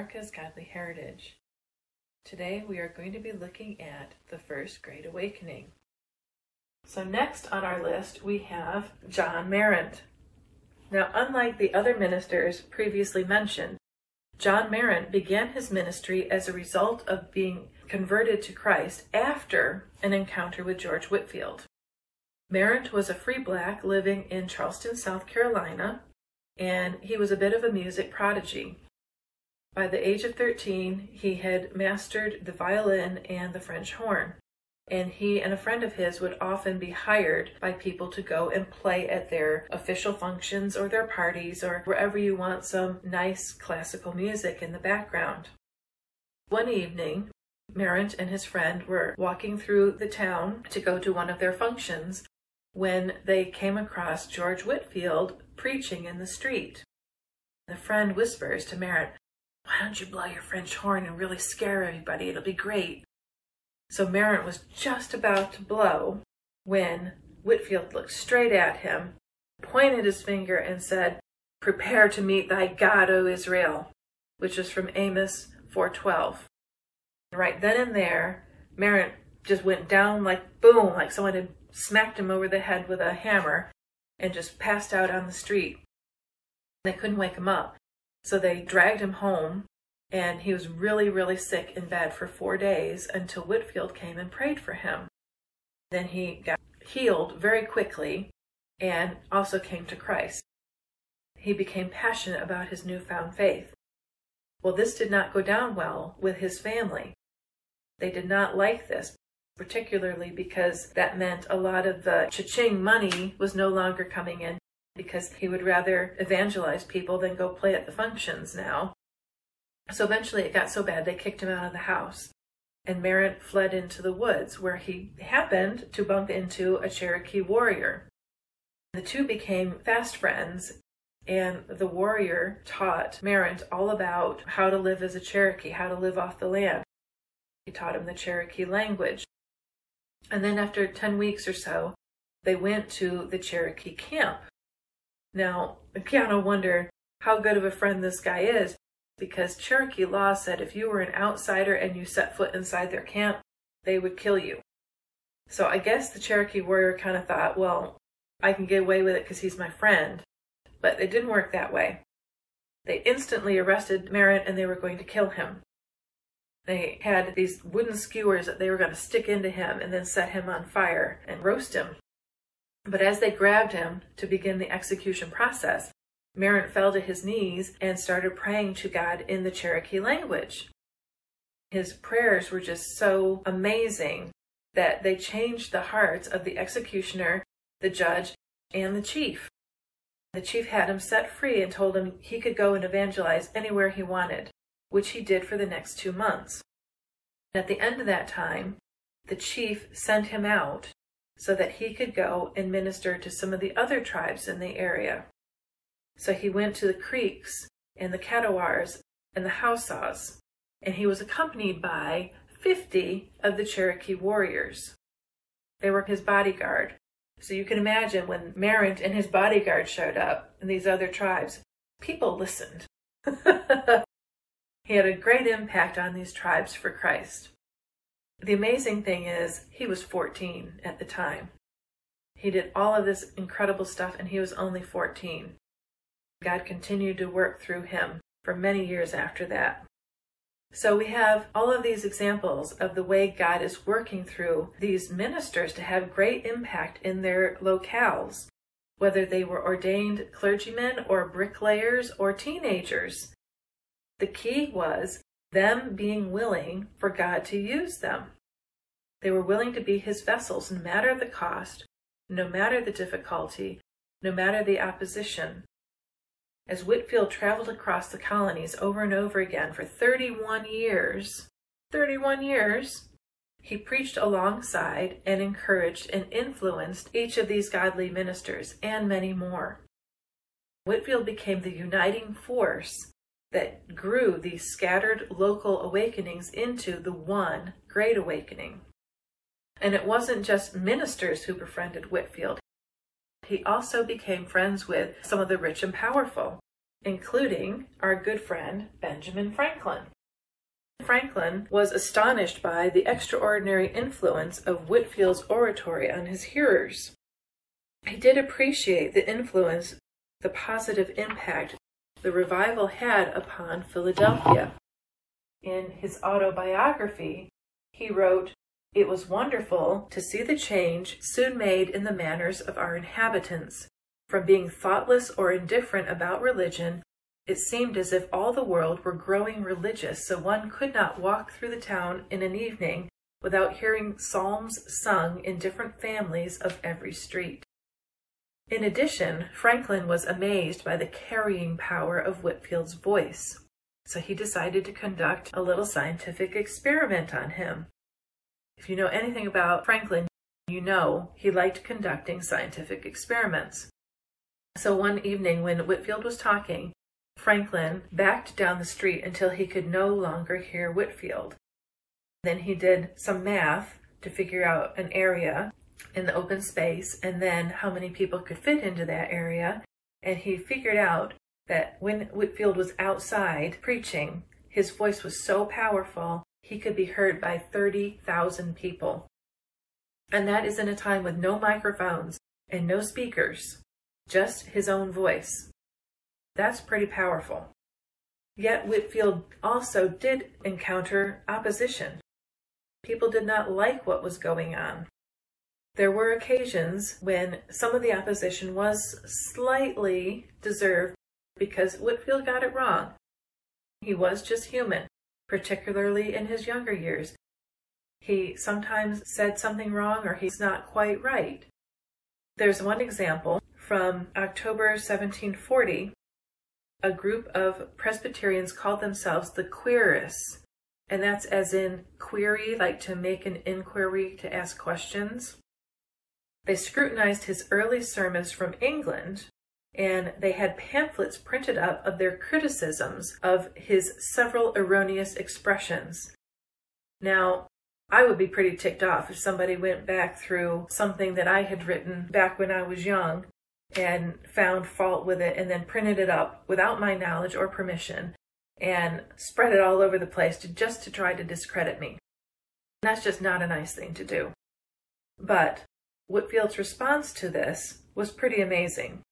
America's Godly Heritage. Today we are going to be looking at the First Great Awakening. So, next on our list we have John Marrant. Now, unlike the other ministers previously mentioned, John Marrant began his ministry as a result of being converted to Christ after an encounter with George Whitefield. Marrant was a free black living in Charleston, South Carolina, and he was a bit of a music prodigy. By the age of 13, he had mastered the violin and the French horn, and he and a friend of his would often be hired by people to go and play at their official functions or their parties or wherever you want some nice classical music in the background. One evening, Marrant and his friend were walking through the town to go to one of their functions when they came across George Whitefield preaching in the street. The friend whispers to Marrant, Why don't you blow your French horn and really scare everybody? It'll be great. So Marrant was just about to blow when Whitefield looked straight at him, pointed his finger, and said, Prepare to meet thy God, O Israel, which is from Amos 4.12. Right then and there, Marrant just went down like boom, like someone had smacked him over the head with a hammer and just passed out on the street. They couldn't wake him up. So they dragged him home, and he was really, really sick in bed for four days until Whitefield came and prayed for him. Then he got healed very quickly and also came to Christ. He became passionate about his newfound faith. Well, this did not go down well with his family. They did not like this particularly because that meant a lot of the cha-ching money was no longer coming in because he would rather evangelize people than go play at the functions now. So eventually it got so bad they kicked him out of the house. And Marrant fled into the woods where he happened to bump into a Cherokee warrior. The two became fast friends and the warrior taught Marrant all about how to live as a Cherokee, how to live off the land. He taught him the Cherokee language. And then after 10 weeks or so, they went to the Cherokee camp. Now, gotta wonder how good of a friend this guy is because Cherokee law said if you were an outsider and you set foot inside their camp, they would kill you. So I guess the Cherokee warrior kind of thought, well, I can get away with it because he's my friend. But it didn't work that way. They instantly arrested Marrant and they were going to kill him. They had these wooden skewers that they were going to stick into him and then set him on fire and roast him. But as they grabbed him to begin the execution process, Marrant fell to his knees and started praying to God in the Cherokee language. His prayers were just so amazing that they changed the hearts of the executioner, the judge, and the chief. The chief had him set free and told him he could go and evangelize anywhere he wanted which he did for the next two months. At the end of that time, the chief sent him out so that he could go and minister to some of the other tribes in the area. So he went to the Creeks and the Catawars and the Hausaws, and he was accompanied by 50 of the Cherokee warriors. They were his bodyguard. So you can imagine when Marrant and his bodyguard showed up and these other tribes, people listened. He had a great impact on these tribes for Christ. The amazing thing is, he was 14 at the time. He did all of this incredible stuff and he was only 14. God continued to work through him for many years after that. So we have all of these examples of the way God is working through these ministers to have great impact in their locales, whether they were ordained clergymen or bricklayers or teenagers. The key was them being willing for God to use them. They were willing to be his vessels no matter the cost, no matter the difficulty, no matter the opposition. As Whitefield traveled across the colonies over and over again for 31 years, 31 years, he preached alongside and encouraged and influenced each of these godly ministers and many more. Whitefield became the uniting force that grew these scattered local awakenings into the one great awakening. And it wasn't just ministers who befriended Whitefield. He also became friends with some of the rich and powerful. including our good friend Benjamin Franklin. Franklin was astonished by the extraordinary influence of Whitefield's oratory on his hearers. He did appreciate the influence, the positive impact the revival had upon Philadelphia. In his autobiography, he wrote, It was wonderful to see the change soon made in the manners of our inhabitants. From being thoughtless or indifferent about religion it seemed as if all the world were growing religious, so one could not walk through the town in an evening without hearing psalms sung in different families of every street. In addition, Franklin was amazed by the carrying power of Whitefield's voice, so he decided to conduct a little scientific experiment on him. If you know anything about Franklin, you know he liked conducting scientific experiments. So one evening when Whitefield was talking, Franklin backed down the street until he could no longer hear Whitefield. Then he did some math to figure out an area in the open space and then how many people could fit into that area. And he figured out that when Whitefield was outside preaching, his voice was so powerful he could be heard by 30,000 people. And that is in a time with no microphones and no speakers, just his own voice. That's pretty powerful. Yet Whitefield also did encounter opposition. People did not like what was going on. There were occasions when some of the opposition was slightly deserved because Whitefield got it wrong. He was just human, particularly in his younger years. He sometimes said something wrong or he's not quite right. There's one example from October 1740 a group of Presbyterians called themselves the Querists, and that's as in query, like to make an inquiry, to ask questions. They scrutinized his early sermons from England, and they had pamphlets printed up of their criticisms of his several erroneous expressions. Now, I would be pretty ticked off if somebody went back through something that I had written back when I was young and found fault with it and then printed it up without my knowledge or permission and spread it all over the place to just to try to discredit me. That's just not a nice thing to do. But Whitefield's response to this was pretty amazing.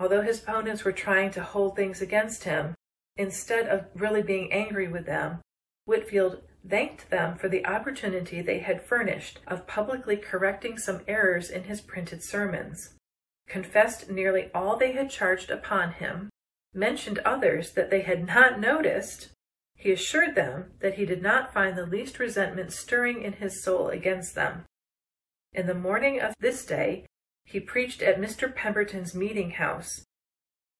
Although his opponents were trying to hold things against him, instead of really being angry with them, Whitefield thanked them for the opportunity they had furnished of publicly correcting some errors in his printed sermons confessed nearly all they had charged upon him, mentioned others that they had not noticed, he assured them that he did not find the least resentment stirring in his soul against them. In the morning of this day, he preached at Mr. Pemberton's meeting house.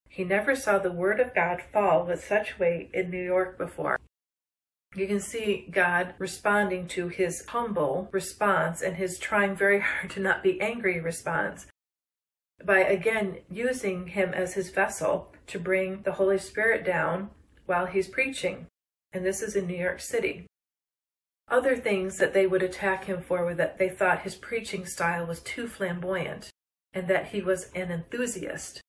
He never saw the word of God fall with such weight in New York before. You can see God responding to his humble response and his trying very hard to not be angry response by again using him as his vessel to bring the Holy Spirit down while he's preaching. And this is in New York City. Other things that they would attack him for were that they thought his preaching style was too flamboyant and that he was an enthusiast.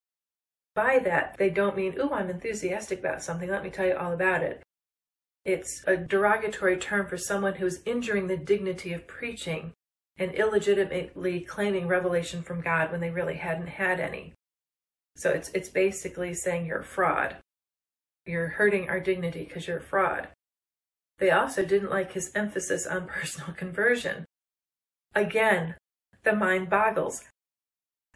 By that, they don't mean, ooh, I'm enthusiastic about something, let me tell you all about it. It's a derogatory term for someone who's injuring the dignity of preaching and illegitimately claiming revelation from God when they really hadn't had any. So it's it's basically saying you're a fraud. You're hurting our dignity because you're a fraud. They also didn't like his emphasis on personal conversion. Again, the mind boggles.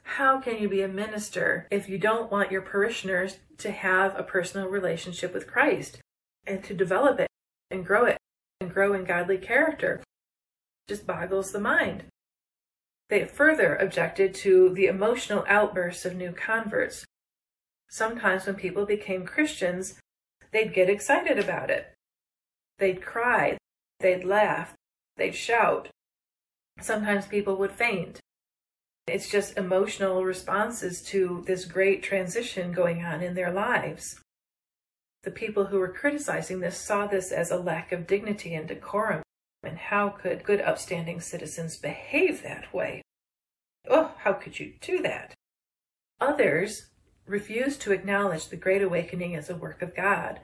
How can you be a minister if you don't want your parishioners to have a personal relationship with Christ and to develop it and grow it and grow in godly character? just boggles the mind. They further objected to the emotional outbursts of new converts. Sometimes when people became Christians, they'd get excited about it. They'd cry, they'd laugh, they'd shout. Sometimes people would faint. It's just emotional responses to this great transition going on in their lives. The people who were criticizing this saw this as a lack of dignity and decorum and how could good, upstanding citizens behave that way? Oh, how could you do that? Others refused to acknowledge the Great Awakening as a work of God.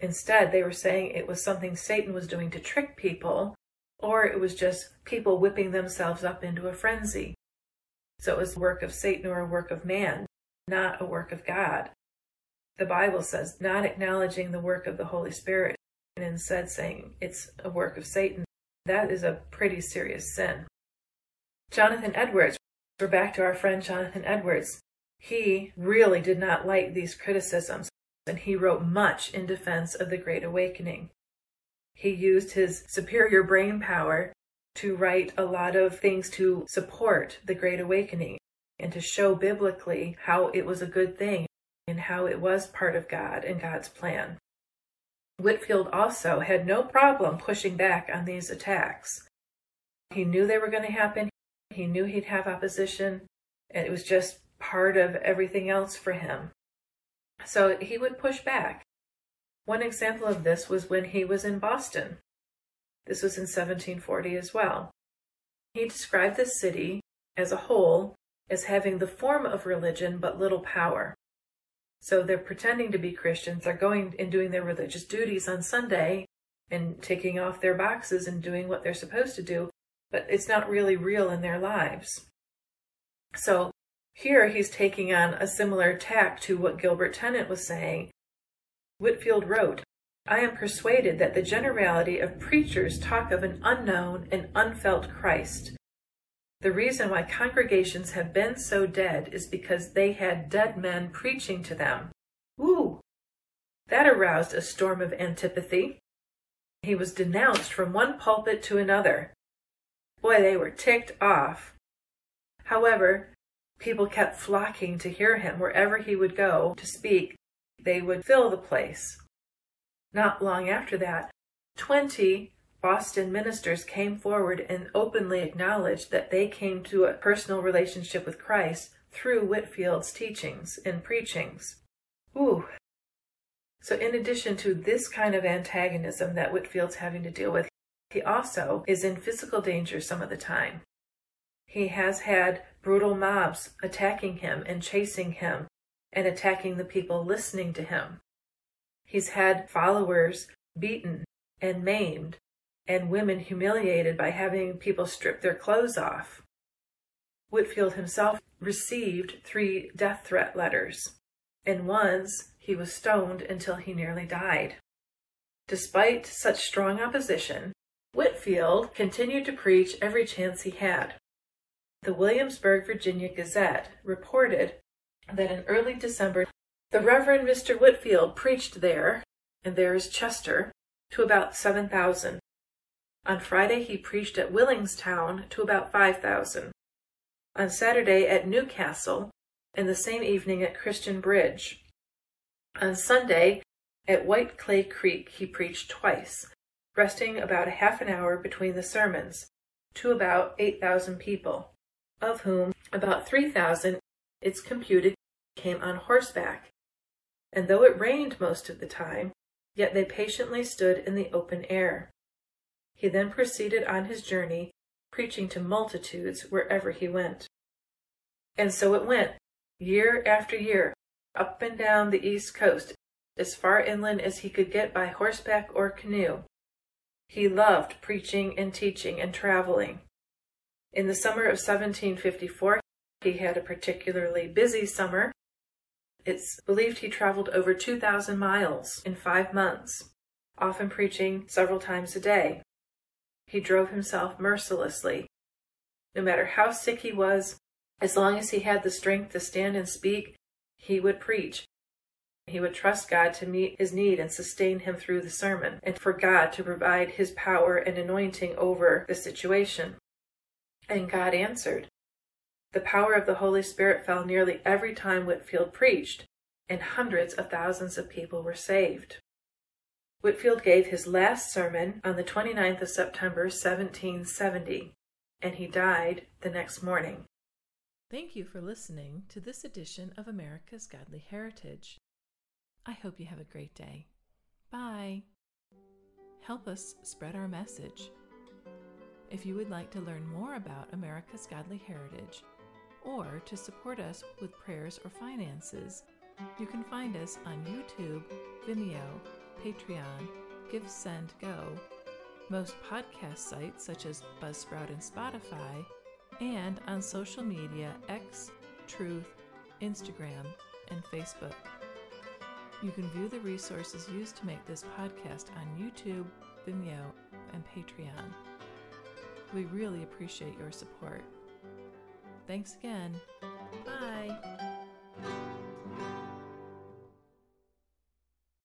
Instead, they were saying it was something Satan was doing to trick people, or it was just people whipping themselves up into a frenzy. So it was a work of Satan or a work of man, not a work of God. The Bible says not acknowledging the work of the Holy Spirit and instead saying it's a work of Satan. That is a pretty serious sin. Jonathan Edwards, we're back to our friend Jonathan Edwards. He really did not like these criticisms, and he wrote much in defense of the Great Awakening. He used his superior brain power to write a lot of things to support the Great Awakening and to show biblically how it was a good thing and how it was part of God and God's plan. Whitefield also had no problem pushing back on these attacks. He knew they were going to happen. He knew he'd have opposition, and it was just part of everything else for him. So he would push back. One example of this was when he was in Boston. This was in 1740 as well. He described the city as a whole as having the form of religion but little power. So they're pretending to be Christians, they're going and doing their religious duties on Sunday and taking off their boxes and doing what they're supposed to do, but it's not really real in their lives. So here he's taking on a similar tack to what Gilbert Tennent was saying. Whitefield wrote, I am persuaded that the generality of preachers talk of an unknown and unfelt Christ. The reason why congregations have been so dead is because they had dead men preaching to them. Ooh! That aroused a storm of antipathy. He was denounced from one pulpit to another. Boy, they were ticked off. However, People kept flocking to hear him wherever he would go to speak. They would fill the place. Not long after that, 20 Boston ministers came forward and openly acknowledged that they came to a personal relationship with Christ through Whitefield's teachings and preachings. Ooh. So, in addition to this kind of antagonism that Whitefield's having to deal with, he also is in physical danger some of the time. He has had brutal mobs attacking him and chasing him and attacking the people listening to him. He's had followers beaten and maimed and women humiliated by having people strip their clothes off. Whitefield himself received three death threat letters, and once he was stoned until he nearly died. Despite such strong opposition, Whitefield continued to preach every chance he had. The Williamsburg, Virginia Gazette reported that in early December, the Reverend Mr. Whitefield preached there, and there is Chester, to about 7,000. On Friday, he preached at Willingstown to about 5,000. On Saturday at Newcastle, and the same evening at Christian Bridge. On Sunday, at White Clay Creek, he preached twice, resting about a half an hour between the sermons, to about 8,000 people of whom about 3,000, it's computed, came on horseback. And though it rained most of the time, yet they patiently stood in the open air. He then proceeded on his journey, preaching to multitudes wherever he went. And so it went, year after year, up and down the east coast, as far inland as he could get by horseback or canoe. He loved preaching and teaching and traveling. In the summer of 1754, he had a particularly busy summer. It's believed he traveled over 2,000 miles in five months, often preaching several times a day. He drove himself mercilessly. No matter how sick he was, as long as he had the strength to stand and speak, he would preach. He would trust God to meet his need and sustain him through the sermon, and for God to provide his power and anointing over the situation. And God answered. The power of the Holy Spirit fell nearly every time Whitefield preached, and hundreds of thousands of people were saved. Whitefield gave his last sermon on the 29th of September, 1770, and he died the next morning. Thank you for listening to this edition of America's Godly Heritage. I hope you have a great day. Bye. Help us spread our message if you would like to learn more about America's Godly Heritage, or to support us with prayers or finances. You can find us on YouTube, Vimeo, Patreon, Give, Send, Go, most podcast sites such as Buzzsprout and Spotify, and on social media X, Truth, Instagram, and Facebook. You can view the resources used to make this podcast on YouTube, Vimeo, and Patreon. We really appreciate your support. Thanks again. Bye.